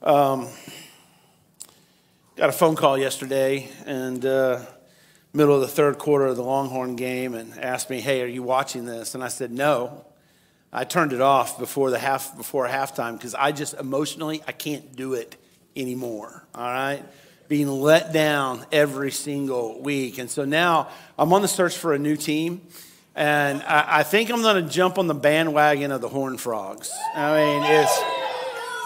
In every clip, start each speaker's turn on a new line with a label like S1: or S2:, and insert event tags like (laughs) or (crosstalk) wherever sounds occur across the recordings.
S1: Um, got a phone call yesterday, and uh, middle of the third quarter of the Longhorn game, and asked me, "Hey, are you watching this?" And I said, "No." I turned it off before the half before halftime because I just emotionally I can't do it anymore. All right, being let down every single week, and so now I'm on the search for a new team. And I, I think I'm going to jump on the bandwagon of the Horn Frogs. I mean, it's,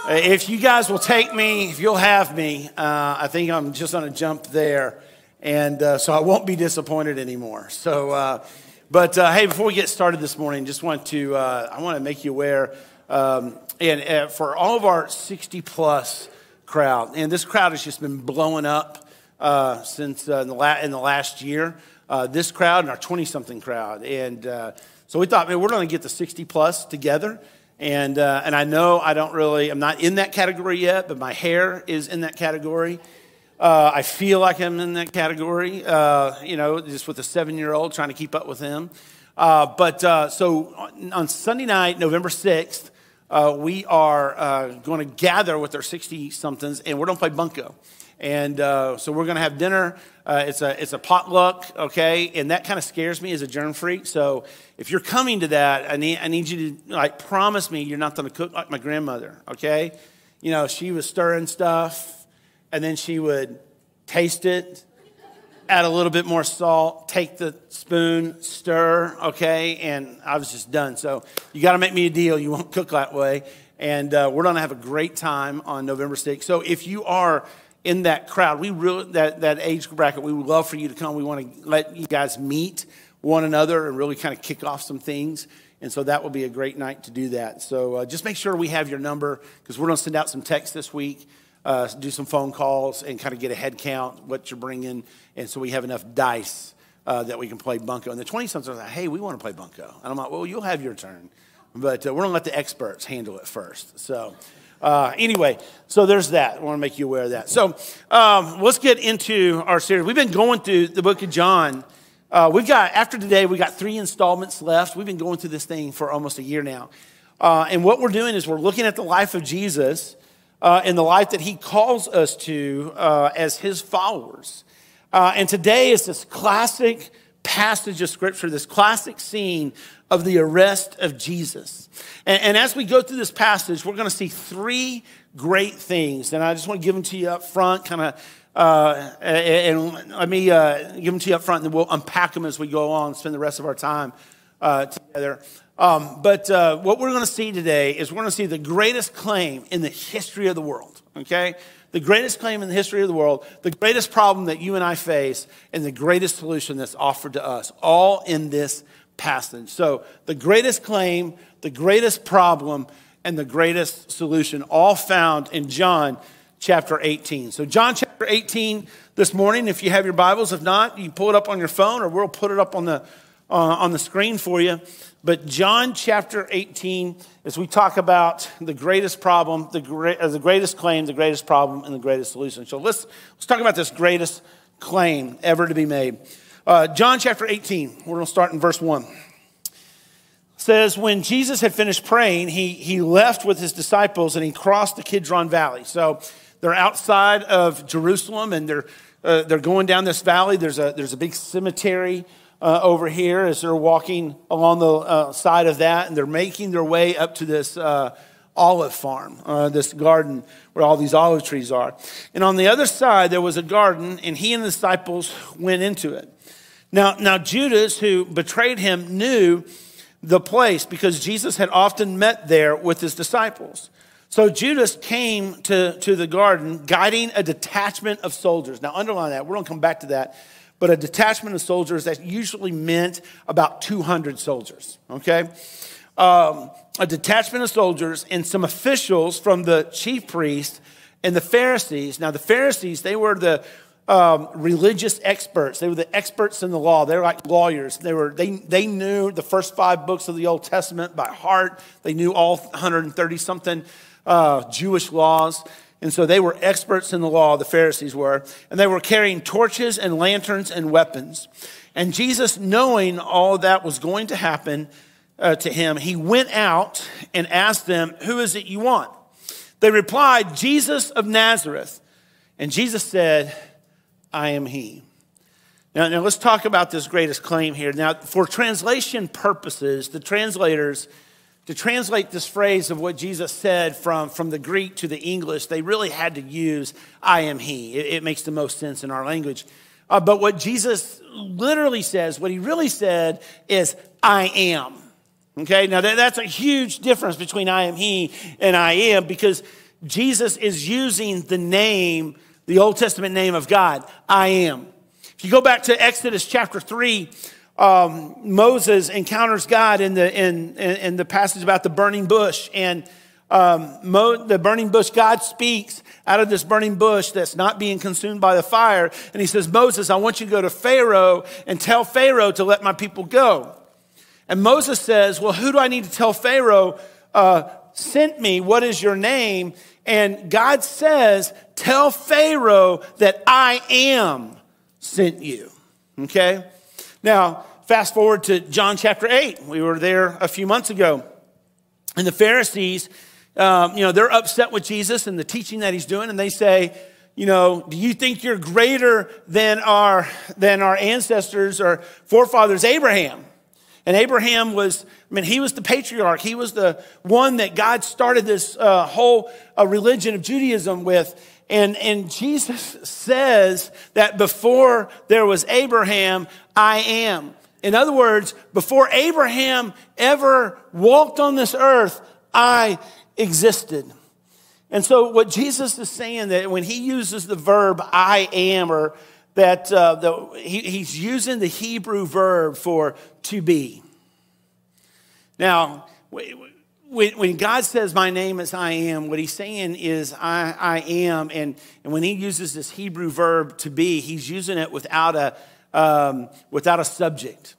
S1: if you guys will take me, if you'll have me, uh, I think I'm just going to jump there. And uh, so I won't be disappointed anymore. So, uh, but uh, hey, before we get started this morning, just want to, uh, I want to make you aware, um, and uh, for all of our 60 plus crowd, and this crowd has just been blowing up since in the, la- in the last year this crowd and our 20 something crowd. And so we thought, man, we're going to get the 60 plus together. And, uh, and I know I don't really, I'm not in that category yet, but my hair is in that category. Uh, I feel like I'm in that category, uh, you know, just with a seven year old trying to keep up with him. Uh, but so on, Sunday night, November 6th, we are going to gather with our 60 somethings and we're going to play Bunko. And uh, so we're going to have dinner. Uh, it's, a, it's a potluck, okay? And that kind of scares me as a germ freak. So if you're coming to that, I need, I need you to like promise me you're not going to cook like my grandmother, okay? You know, she was stirring stuff, and then she would taste it, add a little bit more salt, take the spoon, stir, okay? And I was just done. So you got to make me a deal. You won't cook that way. And uh, we're going to have a great time on November 6th. So if you are in that crowd. We really, that, that age bracket, we would love for you to come. We want to let you guys meet one another and really kind of kick off some things. And so that will be a great night to do that. So uh, just make sure we have your number because we're going to send out some text this week, uh, do some phone calls, and kind of get a head count, what you're bringing. And so we have enough dice uh, that we can play Bunko. And the 20 somethings are like, hey, we want to play Bunko. And I'm like, well, you'll have your turn. But uh, we're going to let the experts handle it first. So. Uh, anyway, so there's that. I want to make you aware of that. So um, let's get into our series. We've been going through the book of John. Uh, we've got, after today, we've got three installments left. We've been going through this thing for almost a year now. Uh, and what we're doing is we're looking at the life of Jesus uh, and the life that he calls us to uh, as his followers. Uh, and today is this classic passage of scripture, this classic scene of the arrest of Jesus. And, and as we go through this passage, we're going to see three great things. And I just want to give them to you up front, kind of. Uh, and let me uh, give them to you up front, and then we'll unpack them as we go along and spend the rest of our time uh, together. Um, but uh, what we're going to see today is we're going to see the greatest claim in the history of the world, okay? The greatest claim in the history of the world, the greatest problem that you and I face, and the greatest solution that's offered to us, all in this passage. So, the greatest claim, the greatest problem, and the greatest solution, all found in John chapter 18. So, John chapter 18 this morning, if you have your Bibles, if not, you pull it up on your phone or we'll put it up on the, uh, on the screen for you. But John chapter 18, as we talk about the greatest problem, the, great, uh, the greatest claim, the greatest problem, and the greatest solution. So let's, let's talk about this greatest claim ever to be made. Uh, John chapter 18, we're going to start in verse 1. says, When Jesus had finished praying, he, he left with his disciples and he crossed the Kidron Valley. So they're outside of Jerusalem and they're, uh, they're going down this valley. There's a, there's a big cemetery uh, over here as they're walking along the uh, side of that and they're making their way up to this uh, olive farm, uh, this garden where all these olive trees are. And on the other side, there was a garden, and he and the disciples went into it. Now, now Judas, who betrayed him, knew the place because Jesus had often met there with his disciples. So Judas came to, to the garden guiding a detachment of soldiers. Now, underline that. We're going to come back to that. But a detachment of soldiers that usually meant about 200 soldiers, okay? Um, a detachment of soldiers and some officials from the chief priest and the Pharisees. Now, the Pharisees, they were the um, religious experts. They were the experts in the law. They were like lawyers. They, were, they, they knew the first five books of the Old Testament by heart. They knew all 130 something uh, Jewish laws. And so they were experts in the law, the Pharisees were. And they were carrying torches and lanterns and weapons. And Jesus, knowing all that was going to happen uh, to him, he went out and asked them, Who is it you want? They replied, Jesus of Nazareth. And Jesus said, I am he. Now, now let's talk about this greatest claim here. Now, for translation purposes, the translators, to translate this phrase of what Jesus said from, from the Greek to the English, they really had to use I am he. It, it makes the most sense in our language. Uh, but what Jesus literally says, what he really said is, I am. Okay, now that, that's a huge difference between I am he and I am because Jesus is using the name, the Old Testament name of God, I am. If you go back to Exodus chapter 3, um, Moses encounters God in the, in, in, the passage about the burning bush. And um, Mo, the burning bush, God speaks out of this burning bush that's not being consumed by the fire. And he says, Moses, I want you to go to Pharaoh and tell Pharaoh to let my people go. And Moses says, Well, who do I need to tell Pharaoh uh, sent me? What is your name? And God says, Tell Pharaoh that I am sent you. Okay? Now, fast forward to John chapter 8. We were there a few months ago. And the Pharisees, um, you know, they're upset with Jesus and the teaching that he's doing, and they say, you know, do you think you're greater than our, than our ancestors or forefathers, Abraham? And Abraham was, I mean, he was the patriarch. He was the one that God started this uh, whole uh, religion of Judaism with. And, and Jesus (laughs) says that before there was Abraham, I am. In other words, before Abraham ever walked on this earth, I existed. And so, what Jesus is saying that when he uses the verb I am, or that uh, the, he, he's using the Hebrew verb for to be. Now, when God says, My name is I am, what he's saying is I, I am. And, and when he uses this Hebrew verb to be, he's using it without a, um, without a subject.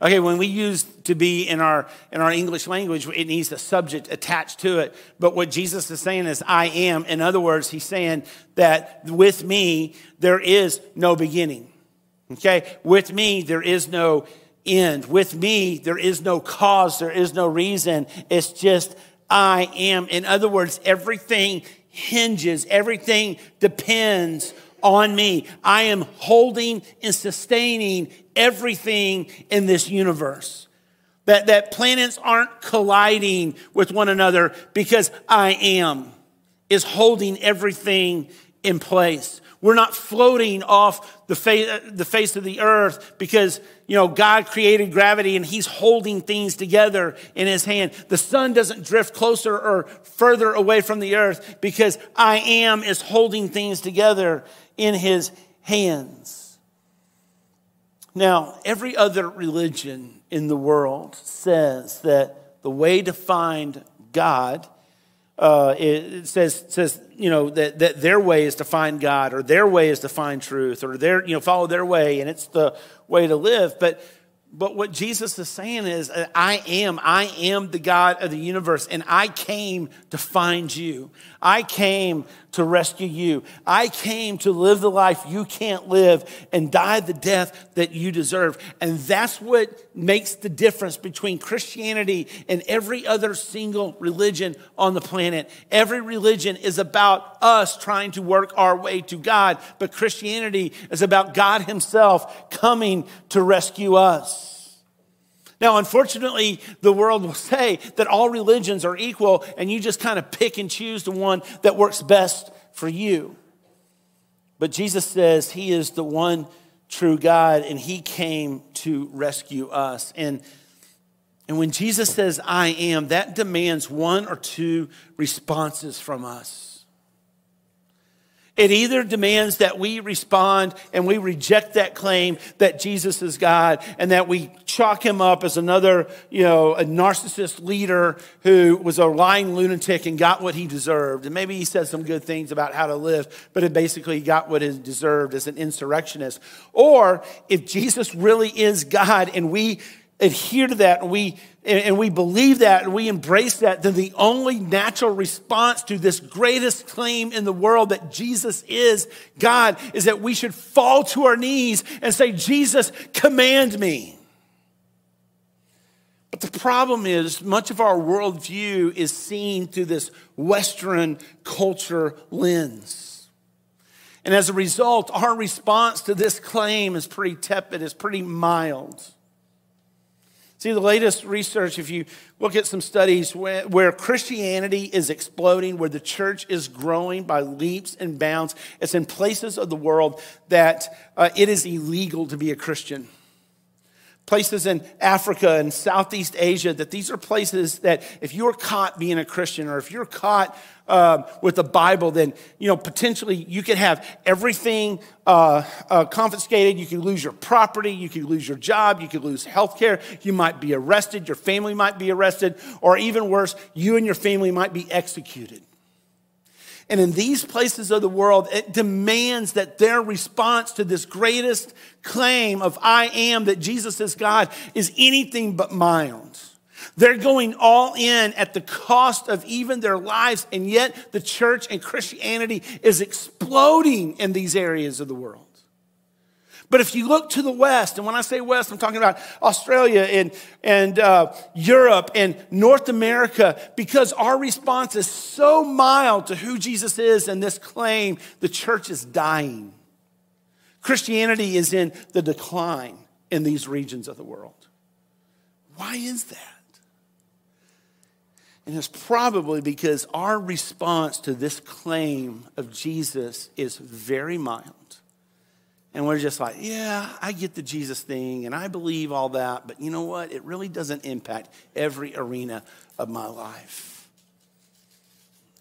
S1: Okay, when we use to be in our, in our English language, it needs a subject attached to it. But what Jesus is saying is, I am. In other words, he's saying that with me, there is no beginning. Okay, with me, there is no end. With me, there is no cause, there is no reason. It's just I am. In other words, everything hinges, everything depends on me. I am holding and sustaining everything in this universe. That, that planets aren't colliding with one another because I am is holding everything in place. We're not floating off the face, the face of the earth because, you know, God created gravity and he's holding things together in his hand. The sun doesn't drift closer or further away from the earth because I am is holding things together in his hands. Now, every other religion in the world says that the way to find God uh, it says, says you know, that, that their way is to find God or their way is to find truth or their, you know, follow their way and it's the way to live. But but what Jesus is saying is, uh, I am, I am the God of the universe, and I came to find you. I came to rescue you. I came to live the life you can't live and die the death that you deserve. And that's what makes the difference between Christianity and every other single religion on the planet. Every religion is about us trying to work our way to God, but Christianity is about God Himself coming to rescue us. Now, unfortunately, the world will say that all religions are equal and you just kind of pick and choose the one that works best for you. But Jesus says he is the one true God and he came to rescue us. And, and when Jesus says, I am, that demands one or two responses from us. It either demands that we respond and we reject that claim that Jesus is God and that we chalk him up as another, you know, a narcissist leader who was a lying lunatic and got what he deserved. And maybe he said some good things about how to live, but it basically got what he deserved as an insurrectionist. Or if Jesus really is God and we adhere to that and we and we believe that and we embrace that, then the only natural response to this greatest claim in the world that Jesus is God is that we should fall to our knees and say, Jesus, command me. But the problem is, much of our worldview is seen through this Western culture lens. And as a result, our response to this claim is pretty tepid, it's pretty mild. See, the latest research, if you look at some studies where, where, Christianity is exploding, where the church is growing by leaps and bounds, it's in places of the world that uh, it is illegal to be a Christian. Places in Africa and Southeast Asia, that these are places that if you're caught being a Christian or if you're caught uh, with the Bible, then, you know, potentially you could have everything uh, uh, confiscated. You could lose your property. You could lose your job. You could lose health care. You might be arrested. Your family might be arrested. Or even worse, you and your family might be executed. And in these places of the world, it demands that their response to this greatest claim of I am that Jesus is God is anything but mild. They're going all in at the cost of even their lives, and yet the church and Christianity is exploding in these areas of the world. But if you look to the West, and when I say West, I'm talking about Australia and, and uh, Europe and North America, because our response is so mild to who Jesus is and this claim, the church is dying. Christianity is in the decline in these regions of the world. Why is that? And it's probably because our response to this claim of Jesus is very mild and we're just like, yeah, I get the Jesus thing and I believe all that, but you know what? It really doesn't impact every arena of my life.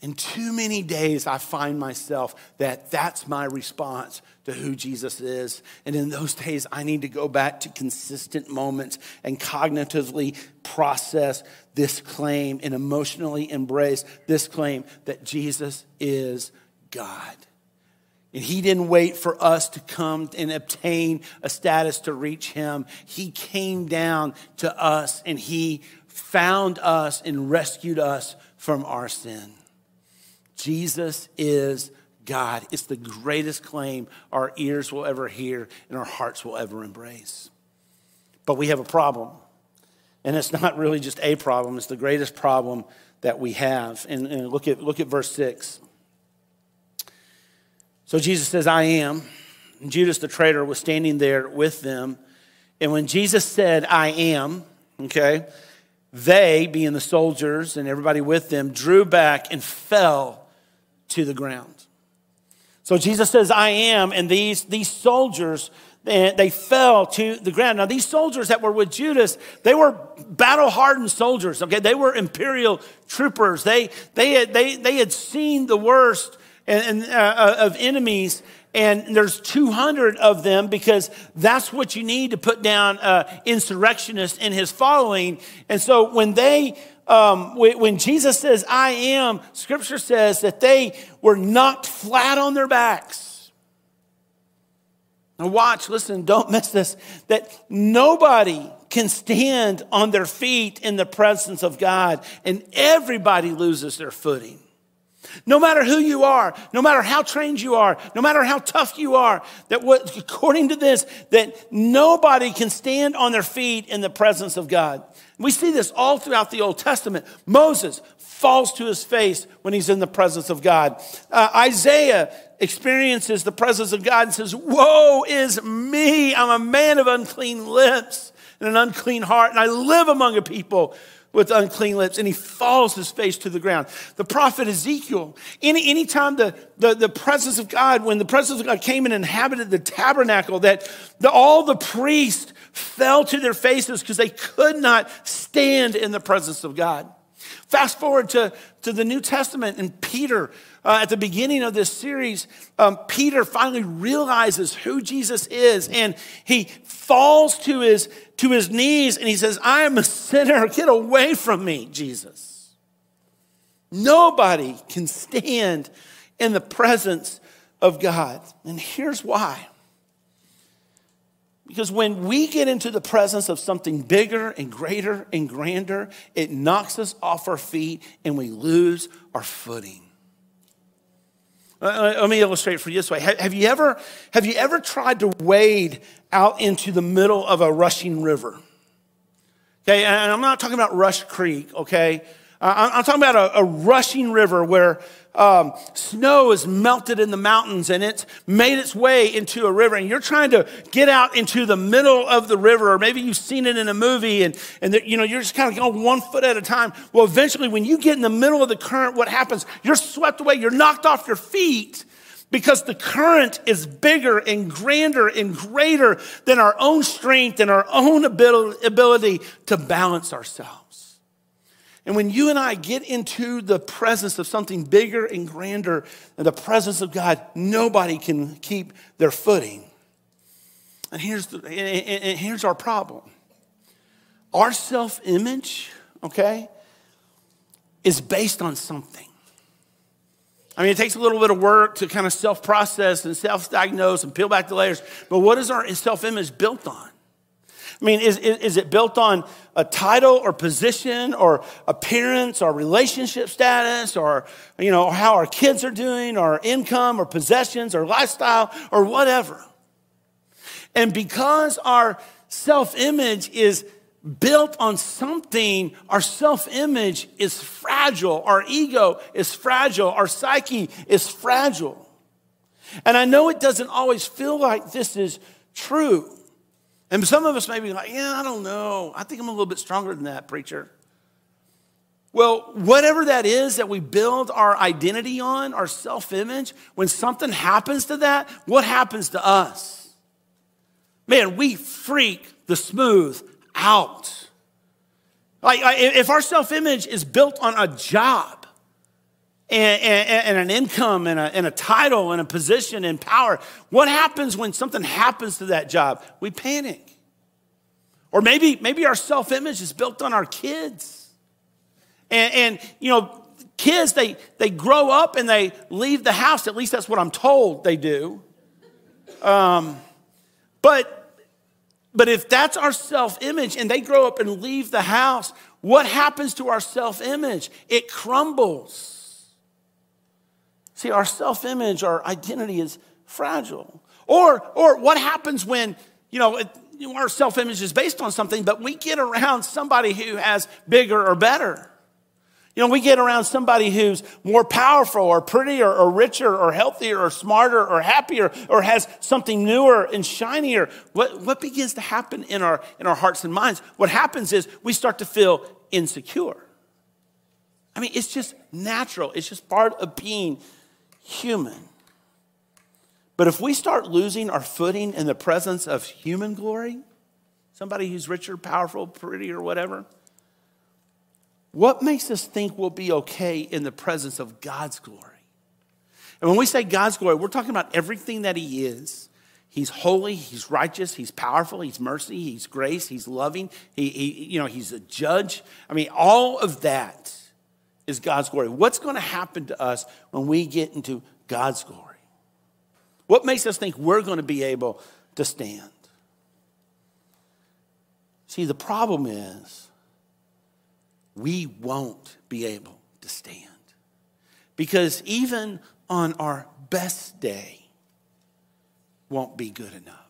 S1: In too many days, I find myself that that's my response to who Jesus is. And in those days, I need to go back to consistent moments and cognitively process this claim and emotionally embrace this claim that Jesus is God. And he didn't wait for us to come and obtain a status to reach him. He came down to us and he found us and rescued us from our sin. Jesus is God. It's the greatest claim our ears will ever hear and our hearts will ever embrace. But we have a problem. And it's not really just a problem, it's the greatest problem that we have. And, and look, at, look at verse 6. So Jesus says, I am. And Judas the traitor was standing there with them. And when Jesus said, I am, okay, they, being the soldiers and everybody with them, drew back and fell to the ground. So Jesus says, I am, and these, these soldiers, they, fell to the ground. Now, these soldiers that were with Judas, they were battle hardened soldiers, okay? They were imperial troopers. They, they, had, they, they had seen the worst and, and uh, of enemies and there's 200 of them because that's what you need to put down uh, insurrectionists in his following and so when they um, when jesus says i am scripture says that they were knocked flat on their backs. Now watch listen don't miss this that nobody can stand on their feet in the presence of god and everybody loses their footing no matter who you are, no matter how trained you are, no matter how tough you are, that what, (laughs) according to this, that nobody can stand on their feet in the presence of God. We see this all throughout the Old Testament. Moses falls to his face when he's in the presence of God. Uh, Isaiah experiences the presence of God and says, Woe is me! I'm a man of unclean lips and an unclean heart, and I live among a people with unclean lips and he falls his face to the ground. The prophet Ezekiel, any anytime the, the, the presence of God, when the presence of God came and inhabited the tabernacle, that the, all the priests fell to their faces because they could not stand in the presence of God. Fast forward to, to the New Testament and Peter. Uh, at the beginning of this series, um, Peter finally realizes who Jesus is and he falls to his, to his knees and he says, I am a sinner. Get away from me, Jesus. Nobody can stand in the presence of God. And here's why. Because when we get into the presence of something bigger and greater and grander, it knocks us off our feet and we lose our footing. Uh, uh, let me illustrate for you this way. Have you ever, have you ever tried to wade out into the middle of a rushing river? Okay, and I'm not talking about Rush Creek, okay? Uh, I'm talking about a, a rushing river where um, snow is melted in the mountains and it's made its way into a river. And you're trying to get out into the middle of the river or maybe you've seen it in a movie and, and the, you know you're just kind of going one foot at a time. Well eventually when you get in the middle of the current what happens? You're swept away. You're knocked off your feet because the current is bigger and grander and greater than our own strength and our own ability to balance ourselves. And when you and I get into the presence of something bigger and grander than the presence of God, nobody can keep their footing. And here's, the, and here's our problem our self image, okay, is based on something. I mean, it takes a little bit of work to kind of self process and self diagnose and peel back the layers. But what is our self image built on? I mean, is, is, is, it built on a title or position or appearance or relationship status or, you know, how our kids are doing or income or possessions or lifestyle or whatever? And because our self image is built on something, our self image is fragile, our ego is fragile, our psyche is fragile. And I know it doesn't always feel like this is true. And some of us may be like, yeah, I don't know. I think I'm a little bit stronger than that, preacher. Well, whatever that is that we build our identity on, our self image, when something happens to that, what happens to us? Man, we freak the smooth out. Like, if our self image is built on a job and, and, and an income and a, and a title and a position and power, what happens when something happens to that job? We panic. Or maybe, maybe our self image is built on our kids. And, and, you know, kids, they, they grow up and they leave the house. At least that's what I'm told they do. Um, but but if that's our self image and they grow up and leave the house, what happens to our self image? It crumbles. See, our self image, our identity is fragile. Or, or what happens when, you know, it, our self image is based on something, but we get around somebody who has bigger or better? You know, we get around somebody who's more powerful or prettier or richer or healthier or smarter or happier or has something newer and shinier. What, what begins to happen in our, in our hearts and minds? What happens is we start to feel insecure. I mean, it's just natural, it's just part of being human. But if we start losing our footing in the presence of human glory, somebody who's richer, powerful, pretty, or whatever, what makes us think we'll be okay in the presence of God's glory? And when we say God's glory, we're talking about everything that He is. He's holy, He's righteous, He's powerful, He's mercy, He's grace, He's loving, he, he, you know, He's a judge. I mean, all of that is God's glory. What's going to happen to us when we get into God's glory? What makes us think we're going to be able to stand? See, the problem is we won't be able to stand. Because even on our best day, won't be good enough.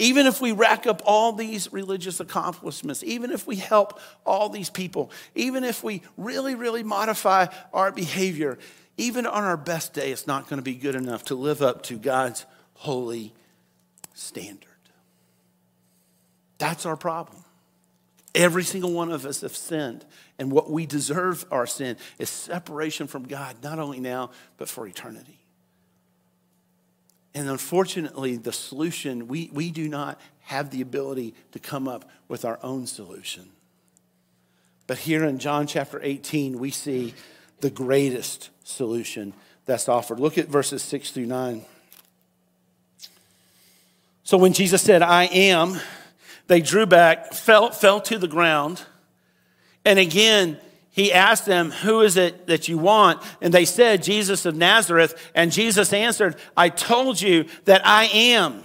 S1: Even if we rack up all these religious accomplishments, even if we help all these people, even if we really, really modify our behavior, even on our best day, it's not going to be good enough to live up to God's holy standard. That's our problem. Every single one of us have sinned. And what we deserve our sin is separation from God, not only now, but for eternity. And unfortunately, the solution, we, we do not have the ability to come up with our own solution. But here in John chapter 18, we see the greatest solution that's offered. Look at verses 6 through 9. So when Jesus said, I am, they drew back, fell, fell to the ground. And again, he asked them, Who is it that you want? And they said, Jesus of Nazareth. And Jesus answered, I told you that I am.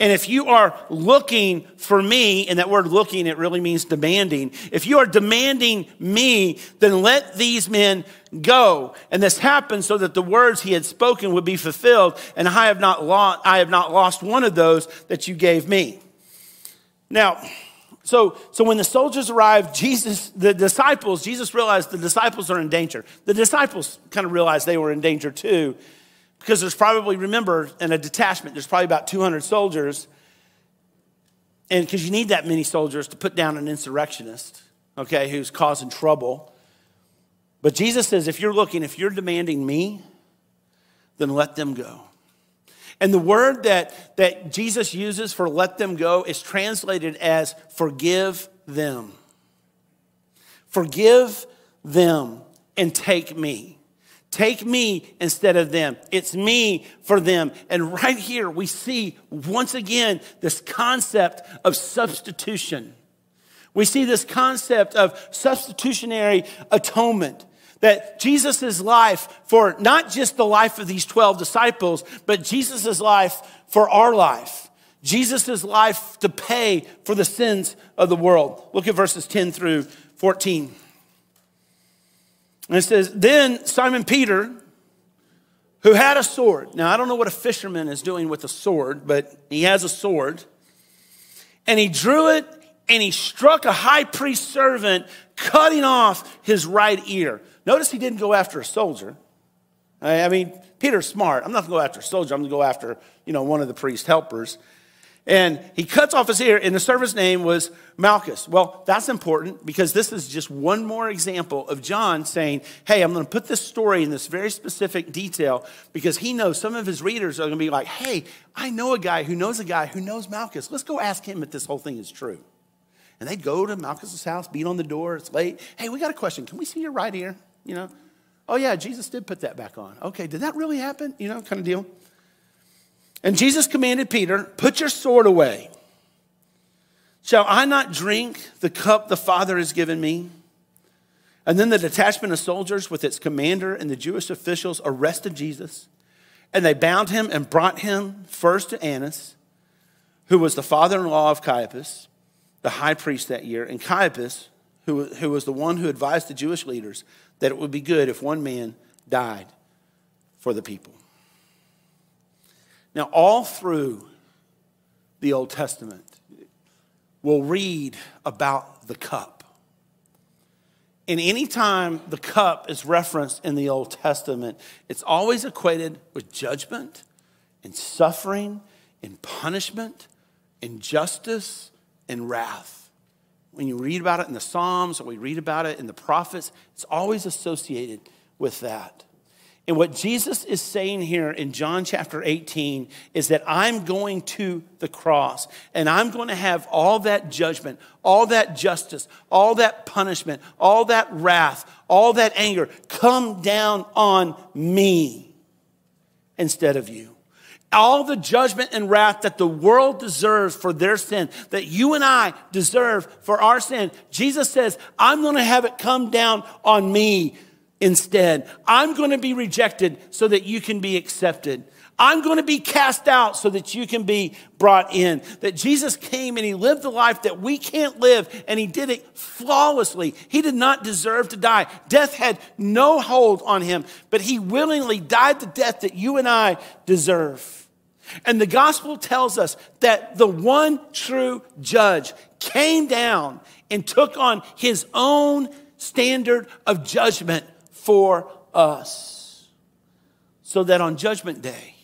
S1: And if you are looking for me, and that word looking, it really means demanding. If you are demanding me, then let these men go. And this happened so that the words he had spoken would be fulfilled. And I have not lost, I have not lost one of those that you gave me. Now, So, so when the soldiers arrived, Jesus, the disciples, Jesus realized the disciples are in danger. The disciples kind of realized they were in danger too, because there's probably, remember, in a detachment, there's probably about 200 soldiers. And because you need that many soldiers to put down an insurrectionist, okay, who's causing trouble. But Jesus says, if you're looking, if you're demanding me, then let them go. And the word that, that Jesus uses for let them go is translated as forgive them. Forgive them and take me. Take me instead of them. It's me for them. And right here, we see once again this concept of substitution. We see this concept of substitutionary atonement that Jesus' life for not just the life of these 12 disciples, but Jesus' life for our life. Jesus' life to pay for the sins of the world. Look at verses 10 through 14. And it says, Then Simon Peter, who had a sword. Now, I don't know what a fisherman is doing with a sword, but he has a sword. And he drew it and he struck a high priest servant, cutting off his right ear. Notice he didn't go after a soldier. I mean, Peter's smart. I'm not going to go after a soldier. I'm going to go after, you know, one of the priest helpers. And he cuts off his ear, and the servant's name was Malchus. Well, that's important because this is just one more example of John saying, Hey, I'm going to put this story in this very specific detail because he knows some of his readers are going to be like, Hey, I know a guy who knows a guy who knows Malchus. Let's go ask him if this whole thing is true. And they'd go to Malchus's house, beat on the door. It's late. Hey, we got a question. Can we see your right ear? You know, oh yeah, Jesus did put that back on. Okay, did that really happen? You know, kind of deal. And Jesus commanded Peter, Put your sword away. Shall I not drink the cup the Father has given me? And then the detachment of soldiers with its commander and the Jewish officials arrested Jesus. And they bound him and brought him first to Annas, who was the father in law of Caiaphas, the high priest that year. And Caiaphas, who, who was the one who advised the Jewish leaders that it would be good if one man died for the people. Now, all through the Old Testament, we'll read about the cup. And anytime the cup is referenced in the Old Testament, it's always equated with judgment and suffering and punishment and justice and wrath when you read about it in the Psalms or we read about it in the prophets, it's always associated with that. And what Jesus is saying here in John chapter 18 is that I'm going to the cross and I'm going to have all that judgment, all that justice, all that punishment, all that wrath, all that anger come down on me instead of you all the judgment and wrath that the world deserves for their sin, that you and I deserve for our sin, Jesus says, I'm going to have it come down on me instead. I'm going to be rejected so that you can be accepted. I'm going to be cast out so that you can be brought in. That Jesus came and he lived the life that we can't live and he did it flawlessly. He did not deserve to die. Death had no hold on him, but he willingly died the death that you and I deserve. And the gospel tells us that the one true judge came down and took on his own standard of judgment for us. So that on judgment day,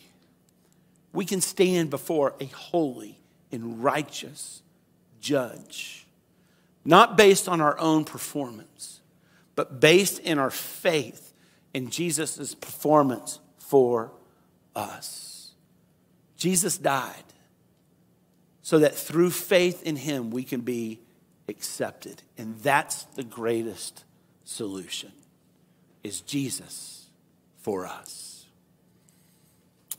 S1: we can stand before a holy and righteous judge, not based on our own performance, but based in our faith in Jesus' performance for us. Jesus died so that through faith in him we can be accepted. And that's the greatest solution is Jesus for us.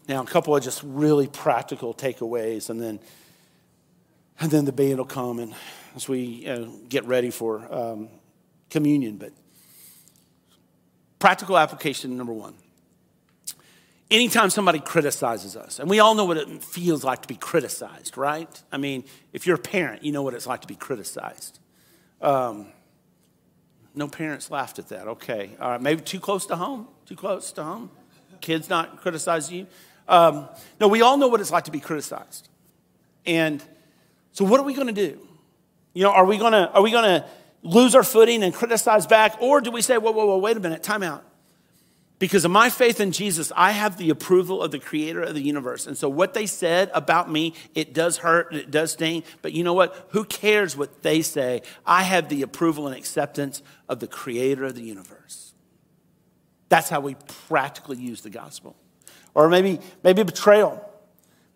S1: Now, a couple of just really practical takeaways, and then, and then the band will come and as we get ready for um, communion. But practical application number one anytime somebody criticizes us, and we all know what it feels like to be criticized, right? I mean, if you're a parent, you know what it's like to be criticized. Um, no parents laughed at that. Okay. All right. Maybe too close to home. Too close to home. Kids not criticizing you. Um, no, we all know what it's like to be criticized. And so, what are we going to do? You know, are we gonna, are we gonna lose our footing and criticize back? Or do we say, whoa, whoa, whoa, wait a minute, time out. Because of my faith in Jesus, I have the approval of the creator of the universe. And so what they said about me, it does hurt, it does sting, but you know what? Who cares what they say? I have the approval and acceptance of the creator of the universe. That's how we practically use the gospel. Or maybe, maybe betrayal.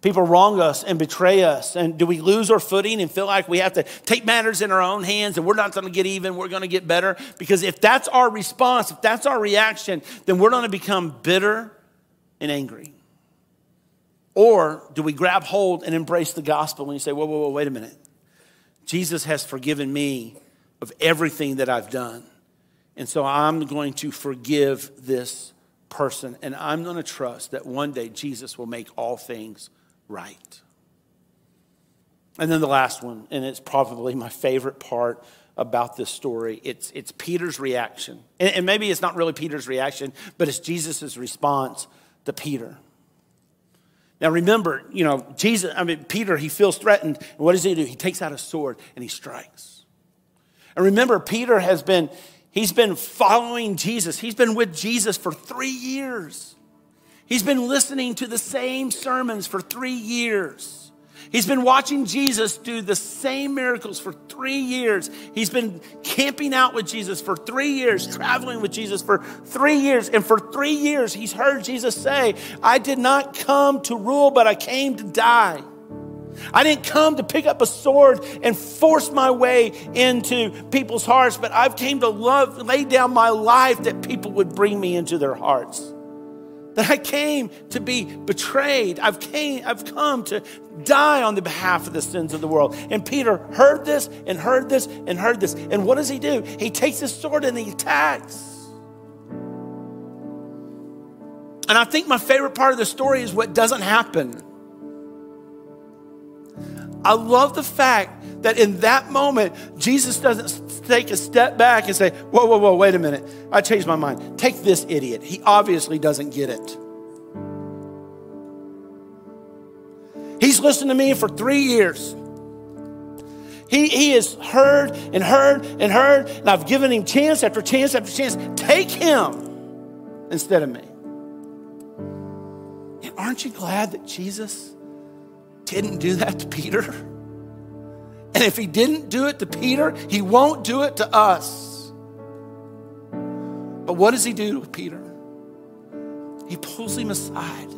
S1: People wrong us and betray us. And do we lose our footing and feel like we have to take matters in our own hands and we're not going to get even, we're going to get better? Because if that's our response, if that's our reaction, then we're going to become bitter and angry. Or do we grab hold and embrace the gospel and you say, whoa, whoa, whoa, wait a minute. Jesus has forgiven me of everything that I've done. And so I'm going to forgive this person and I'm going to trust that one day Jesus will make all things right. And then the last one, and it's probably my favorite part about this story. It's, it's Peter's reaction. And, and maybe it's not really Peter's reaction, but it's Jesus' response to Peter. Now remember, you know, Jesus, I mean, Peter, he feels threatened. And what does he do? He takes out a sword and he strikes. And remember, Peter has been, he's been following Jesus. He's been with Jesus for three years. He's been listening to the same sermons for three years. He's been watching Jesus do the same miracles for three years. He's been camping out with Jesus for three years, traveling with Jesus for three years. And for three years, he's heard Jesus say, I did not come to rule, but I came to die. I didn't come to pick up a sword and force my way into people's hearts, but I've came to love, lay down my life that people would bring me into their hearts that I came to be betrayed. I've, came, I've come to die on the behalf of the sins of the world. And Peter heard this and heard this and heard this. And what does he do? He takes his sword and he attacks. And I think my favorite part of the story is what doesn't happen. I love the fact that in that moment, Jesus doesn't take a step back and say, Whoa, whoa, whoa, wait a minute. I changed my mind. Take this idiot. He obviously doesn't get it. He's listened to me for three years. He, he has heard and heard and heard, and I've given him chance after chance after chance. Take him instead of me. And aren't you glad that Jesus didn't do that to Peter. And if he didn't do it to Peter, he won't do it to us. But what does he do with Peter? He pulls him aside,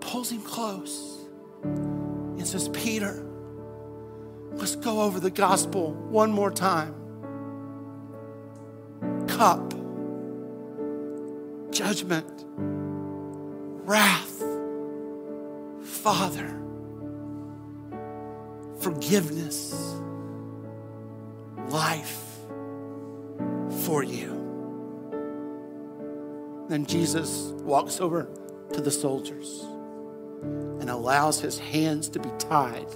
S1: pulls him close, and says, Peter, let's go over the gospel one more time. Cup, judgment, wrath, Father forgiveness, life for you. Then Jesus walks over to the soldiers and allows his hands to be tied.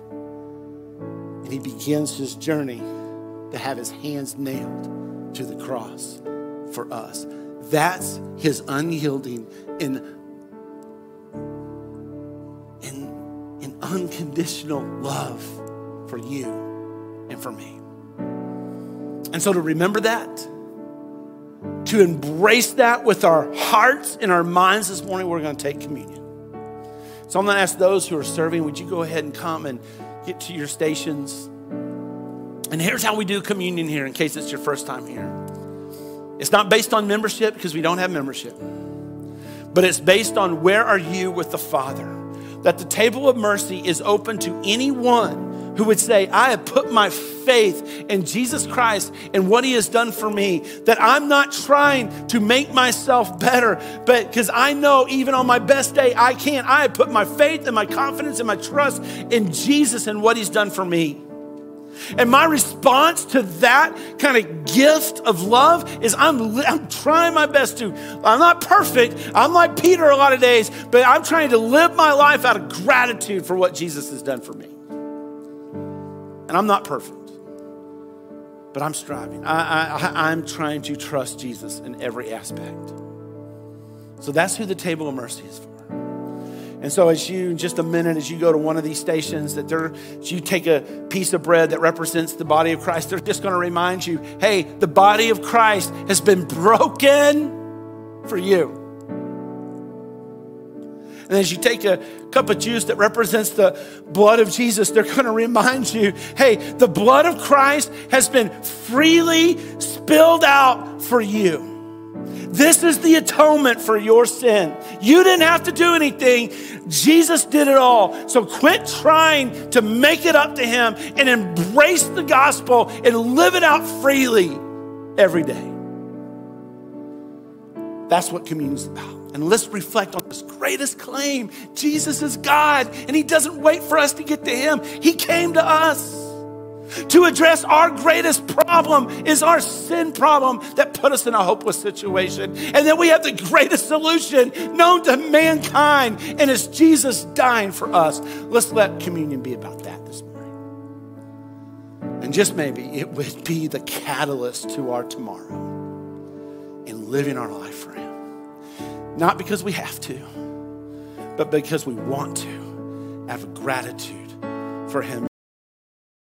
S1: And he begins his journey to have his hands nailed to the cross for us. That's his unyielding and, and, and unconditional love for you and for me. And so to remember that, to embrace that with our hearts and our minds this morning, we're going to take communion. So I'm going to ask those who are serving, would you go ahead and come and get to your stations? And here's how we do communion here in case it's your first time here. It's not based on membership because we don't have membership. But it's based on where are you with the Father? That the table of mercy is open to anyone who would say, I have put my faith in Jesus Christ and what he has done for me, that I'm not trying to make myself better, but because I know even on my best day, I can't. I have put my faith and my confidence and my trust in Jesus and what he's done for me. And my response to that kind of gift of love is I'm, I'm trying my best to. I'm not perfect. I'm like Peter a lot of days, but I'm trying to live my life out of gratitude for what Jesus has done for me. And I'm not perfect, but I'm striving. I, I'm trying to trust Jesus in every aspect. So that's who the table of mercy is for. And so, as you, in just a minute, as you go to one of these stations, that as you take a piece of bread that represents the body of Christ, they're just going to remind you hey, the body of Christ has been (laughs) broken for you. And as you take a cup of juice that represents the blood of Jesus, they're going to remind you hey, the blood of Christ has been freely spilled out for you. This is the atonement for your sin. You didn't have to do anything. Jesus did it all. So quit trying to make it up to Him and embrace the gospel and live it out freely every day. That's what communion is about. And let's reflect on this greatest claim Jesus is God, and He doesn't wait for us to get to Him. He came to us to address our greatest problem is our sin problem that put us in a hopeless situation. And then we have the greatest solution known to mankind, and it's Jesus dying for us. Let's let communion be about that this morning. And just maybe it would be the catalyst to our tomorrow in living our life Him. Not because we have to, but because we want to, of gratitude for Him.